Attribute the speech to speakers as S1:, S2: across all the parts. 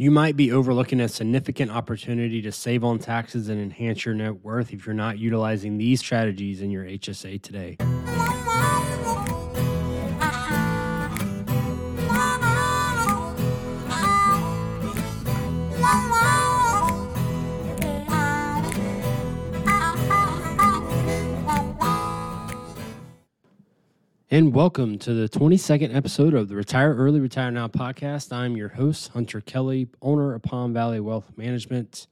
S1: You might be overlooking a significant opportunity to save on taxes and enhance your net worth if you're not utilizing these strategies in your HSA today. And welcome to the 22nd episode of the Retire Early, Retire Now podcast. I'm your host, Hunter Kelly, owner of Palm Valley Wealth Management.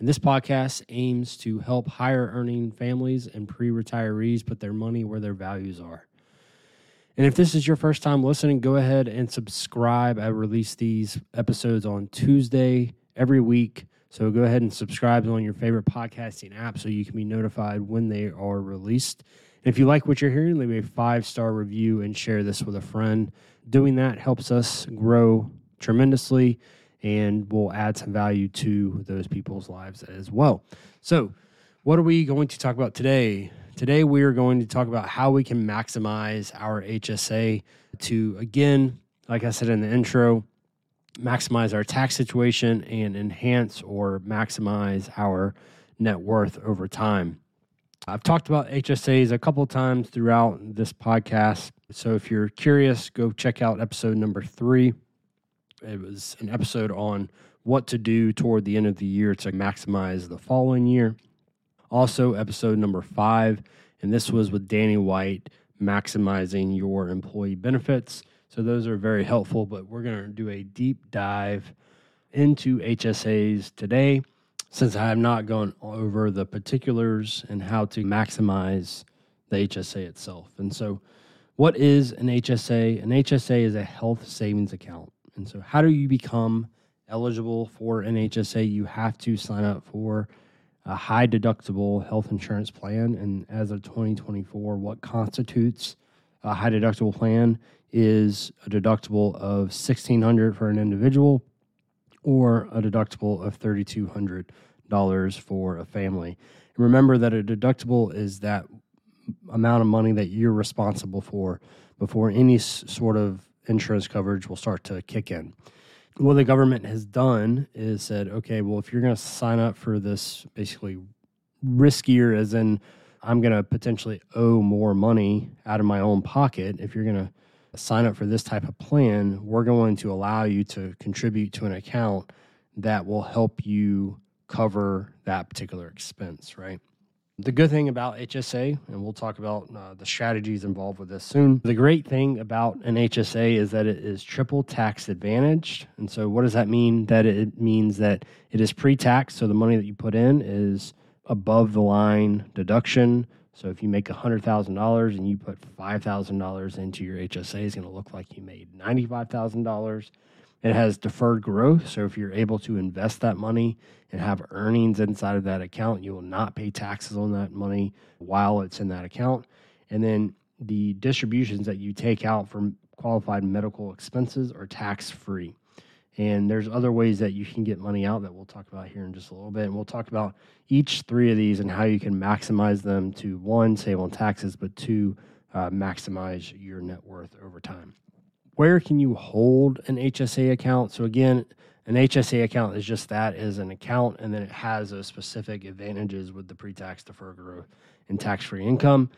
S1: And this podcast aims to help higher earning families and pre retirees put their money where their values are. And if this is your first time listening, go ahead and subscribe. I release these episodes on Tuesday every week. So go ahead and subscribe on your favorite podcasting app so you can be notified when they are released. If you like what you're hearing, leave a five star review and share this with a friend. Doing that helps us grow tremendously and will add some value to those people's lives as well. So, what are we going to talk about today? Today, we are going to talk about how we can maximize our HSA to, again, like I said in the intro, maximize our tax situation and enhance or maximize our net worth over time. I've talked about HSAs a couple times throughout this podcast. So if you're curious, go check out episode number three. It was an episode on what to do toward the end of the year to maximize the following year. Also, episode number five, and this was with Danny White, maximizing your employee benefits. So those are very helpful, but we're going to do a deep dive into HSAs today since I have not gone over the particulars and how to maximize the HSA itself. And so, what is an HSA? An HSA is a health savings account. And so, how do you become eligible for an HSA? You have to sign up for a high deductible health insurance plan. And as of 2024, what constitutes a high deductible plan is a deductible of 1600 for an individual or a deductible of $3,200 for a family. And remember that a deductible is that amount of money that you're responsible for before any sort of insurance coverage will start to kick in. What the government has done is said, okay, well, if you're going to sign up for this basically riskier, as in I'm going to potentially owe more money out of my own pocket, if you're going to sign up for this type of plan, we're going to allow you to contribute to an account that will help you cover that particular expense, right? The good thing about HSA, and we'll talk about uh, the strategies involved with this soon. The great thing about an HSA is that it is triple tax advantaged. And so, what does that mean? That it means that it is pre tax, so the money that you put in is above the line deduction so if you make $100,000 and you put $5,000 into your HSA, it's going to look like you made $95,000. It has deferred growth. So if you're able to invest that money and have earnings inside of that account, you will not pay taxes on that money while it's in that account. And then the distributions that you take out from qualified medical expenses are tax free. And there's other ways that you can get money out that we'll talk about here in just a little bit. And we'll talk about each three of these and how you can maximize them to one, save on taxes, but two, uh, maximize your net worth over time. Where can you hold an HSA account? So, again, an HSA account is just that is an account, and then it has those specific advantages with the pre tax deferred growth and tax free income.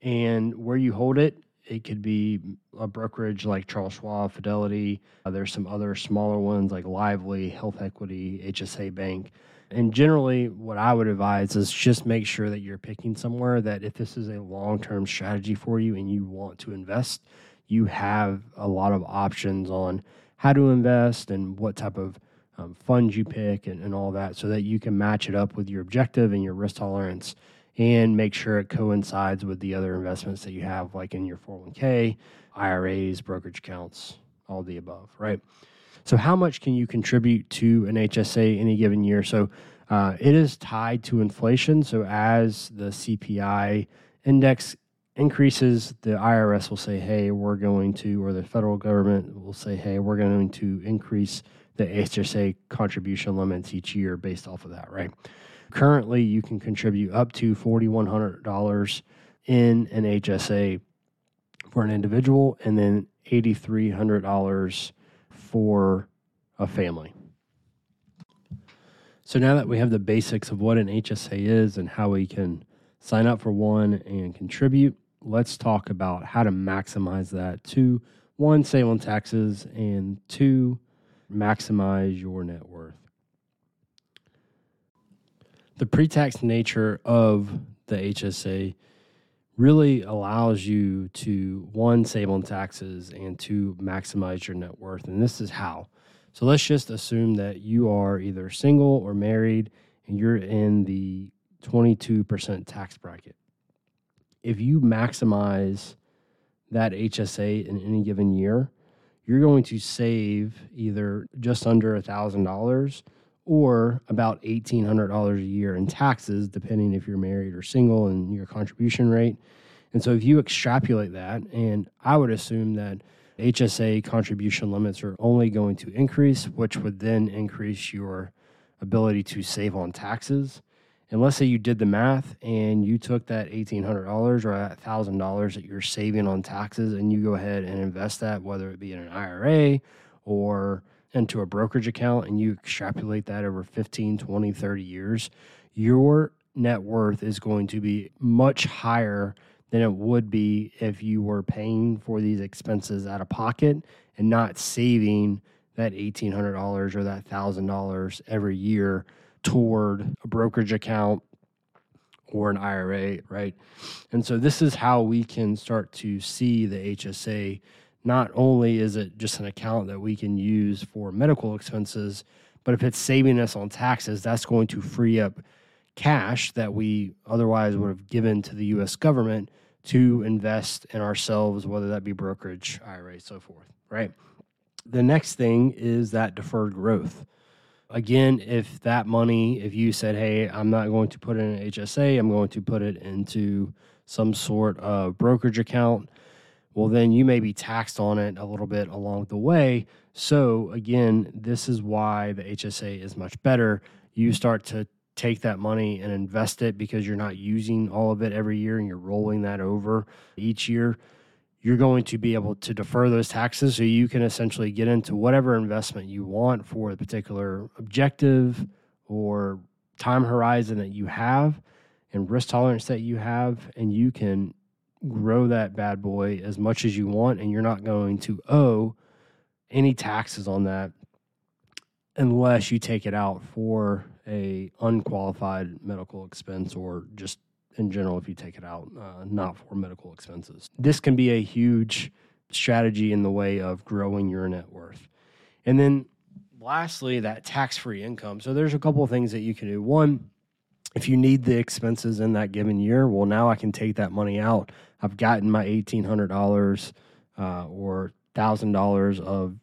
S1: And where you hold it it could be a brokerage like Charles Schwab, Fidelity. Uh, there's some other smaller ones like Lively, Health Equity, HSA Bank. And generally, what I would advise is just make sure that you're picking somewhere that if this is a long term strategy for you and you want to invest, you have a lot of options on how to invest and what type of um, funds you pick and, and all that so that you can match it up with your objective and your risk tolerance and make sure it coincides with the other investments that you have, like in your 401k, IRAs, brokerage accounts, all the above, right? So, how much can you contribute to an HSA any given year? So, uh, it is tied to inflation. So, as the CPI index increases, the IRS will say, hey, we're going to, or the federal government will say, hey, we're going to increase the HSA contribution limits each year based off of that, right? Currently, you can contribute up to $4,100 in an HSA for an individual and then $8,300 for a family. So now that we have the basics of what an HSA is and how we can sign up for one and contribute, let's talk about how to maximize that to one, save on taxes, and two, maximize your net worth. The pre tax nature of the HSA really allows you to one, save on taxes, and to maximize your net worth. And this is how. So let's just assume that you are either single or married and you're in the 22% tax bracket. If you maximize that HSA in any given year, you're going to save either just under a $1,000 or about $1,800 a year in taxes, depending if you're married or single and your contribution rate. And so if you extrapolate that, and I would assume that HSA contribution limits are only going to increase, which would then increase your ability to save on taxes. And let's say you did the math and you took that $1,800 or that $1,000 that you're saving on taxes and you go ahead and invest that, whether it be in an IRA or into a brokerage account, and you extrapolate that over 15, 20, 30 years, your net worth is going to be much higher than it would be if you were paying for these expenses out of pocket and not saving that $1,800 or that $1,000 every year toward a brokerage account or an IRA, right? And so this is how we can start to see the HSA. Not only is it just an account that we can use for medical expenses, but if it's saving us on taxes, that's going to free up cash that we otherwise would have given to the US government to invest in ourselves, whether that be brokerage, IRA, so forth, right? The next thing is that deferred growth. Again, if that money, if you said, hey, I'm not going to put it in an HSA, I'm going to put it into some sort of brokerage account, well, then you may be taxed on it a little bit along the way. So, again, this is why the HSA is much better. You start to take that money and invest it because you're not using all of it every year and you're rolling that over each year, you're going to be able to defer those taxes so you can essentially get into whatever investment you want for a particular objective or time horizon that you have and risk tolerance that you have and you can grow that bad boy as much as you want and you're not going to owe any taxes on that unless you take it out for a unqualified medical expense or just in general if you take it out uh, not for medical expenses. This can be a huge strategy in the way of growing your net worth. And then lastly that tax-free income. So there's a couple of things that you can do. One if you need the expenses in that given year well now i can take that money out i've gotten my $1800 uh, or $1000 of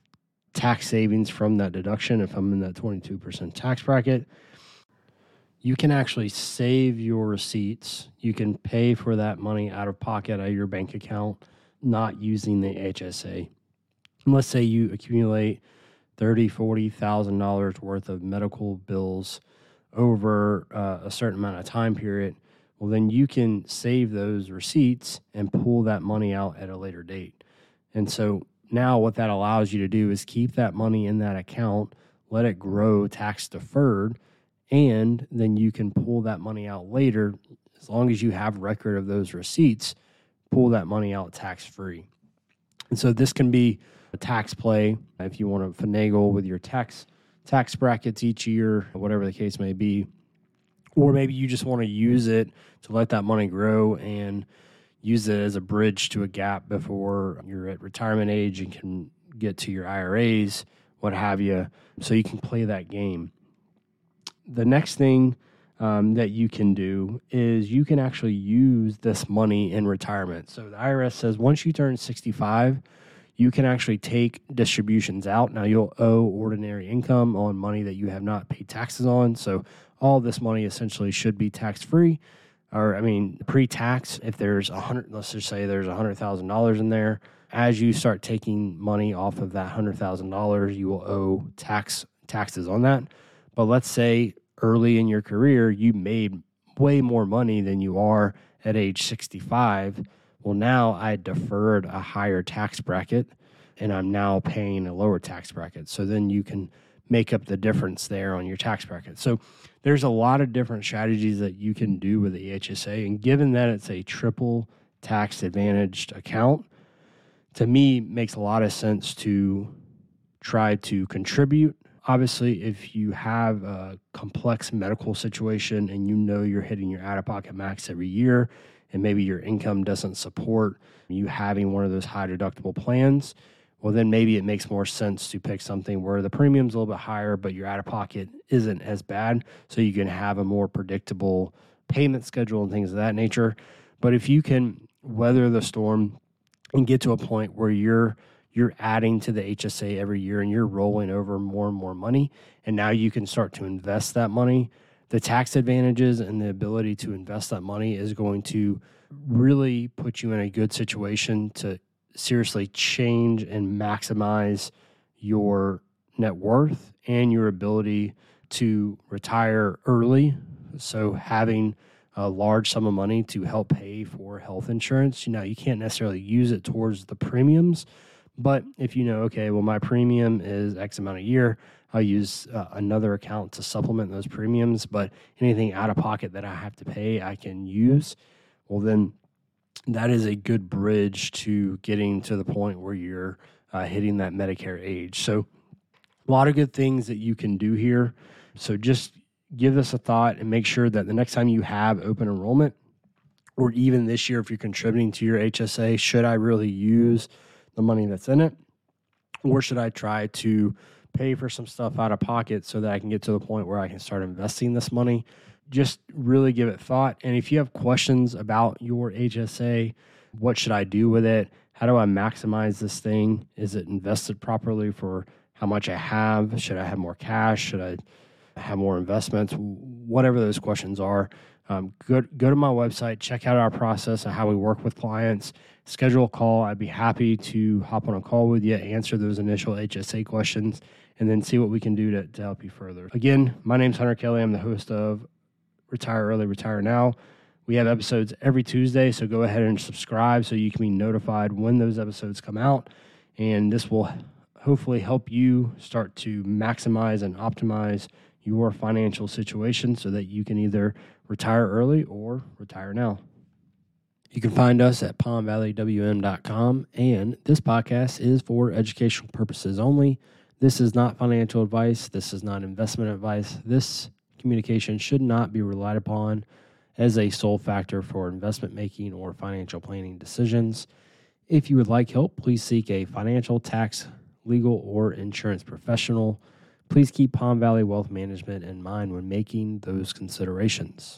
S1: tax savings from that deduction if i'm in that 22% tax bracket you can actually save your receipts. You can pay for that money out of pocket out of your bank account, not using the HSA. And let's say you accumulate thirty, forty thousand dollars worth of medical bills over uh, a certain amount of time period. Well, then you can save those receipts and pull that money out at a later date. And so now, what that allows you to do is keep that money in that account, let it grow tax deferred and then you can pull that money out later. As long as you have record of those receipts pull that money out tax free and so this can be a tax play if you want to finagle with your tax tax brackets each year whatever the case may be or maybe you just want to use it to let that money grow and use it as a bridge to a gap before you're at retirement age and can get to your IRAs what have you so you can play that game the next thing um, that you can do is you can actually use this money in retirement. So the IRS says once you turn 65, you can actually take distributions out. Now you'll owe ordinary income on money that you have not paid taxes on. So all this money essentially should be tax free, or I mean pre-tax. If there's a hundred, let's just say there's a hundred thousand dollars in there. As you start taking money off of that hundred thousand dollars, you will owe tax taxes on that. But let's say early in your career, you made way more money than you are at age 65. Well, now I deferred a higher tax bracket and I'm now paying a lower tax bracket. So then you can make up the difference there on your tax bracket. So there's a lot of different strategies that you can do with the HSA. And given that it's a triple tax advantaged account, to me makes a lot of sense to try to contribute. Obviously, if you have a complex medical situation and you know you're hitting your out of pocket max every year, and maybe your income doesn't support you having one of those high deductible plans, well, then maybe it makes more sense to pick something where the premium's a little bit higher, but your out of pocket isn't as bad. So you can have a more predictable payment schedule and things of that nature. But if you can weather the storm and get to a point where you're you're adding to the HSA every year and you're rolling over more and more money and now you can start to invest that money the tax advantages and the ability to invest that money is going to really put you in a good situation to seriously change and maximize your net worth and your ability to retire early. So, having a large sum of money to help pay for health insurance, you know, you can't necessarily use it towards the premiums. But if you know, okay, well, my premium is X amount a year, I'll use uh, another account to supplement those premiums. But anything out of pocket that I have to pay, I can use. Well, then that is a good bridge to getting to the point where you're uh, hitting that Medicare age. So, a lot of good things that you can do here. So, just give this a thought and make sure that the next time you have open enrollment, or even this year, if you're contributing to your HSA, should I really use the money that's in it? Or should I try to pay for some stuff out of pocket so that I can get to the point where I can start investing this money? Just really give it thought. And if you have questions about your HSA, what should I do with it? How do I maximize this thing? Is it invested properly for how much I have? Should I have more cash? Should I have more investments? Whatever those questions are, um, go, go to my website, check out our process and how we work with clients, schedule a call. I'd be happy to hop on a call with you, answer those initial HSA questions, and then see what we can do to, to help you further. Again, my name's Hunter Kelly. I'm the host of Retire Early, Retire Now. We have episodes every Tuesday, so go ahead and subscribe so you can be notified when those episodes come out. And this will hopefully help you start to maximize and optimize your financial situation so that you can either retire early or retire now. You can find us at palmvalleywm.com, and this podcast is for educational purposes only. This is not financial advice. This is not investment advice. This communication should not be relied upon as a sole factor for investment making or financial planning decisions. If you would like help, please seek a financial, tax, legal, or insurance professional. Please keep Palm Valley Wealth Management in mind when making those considerations.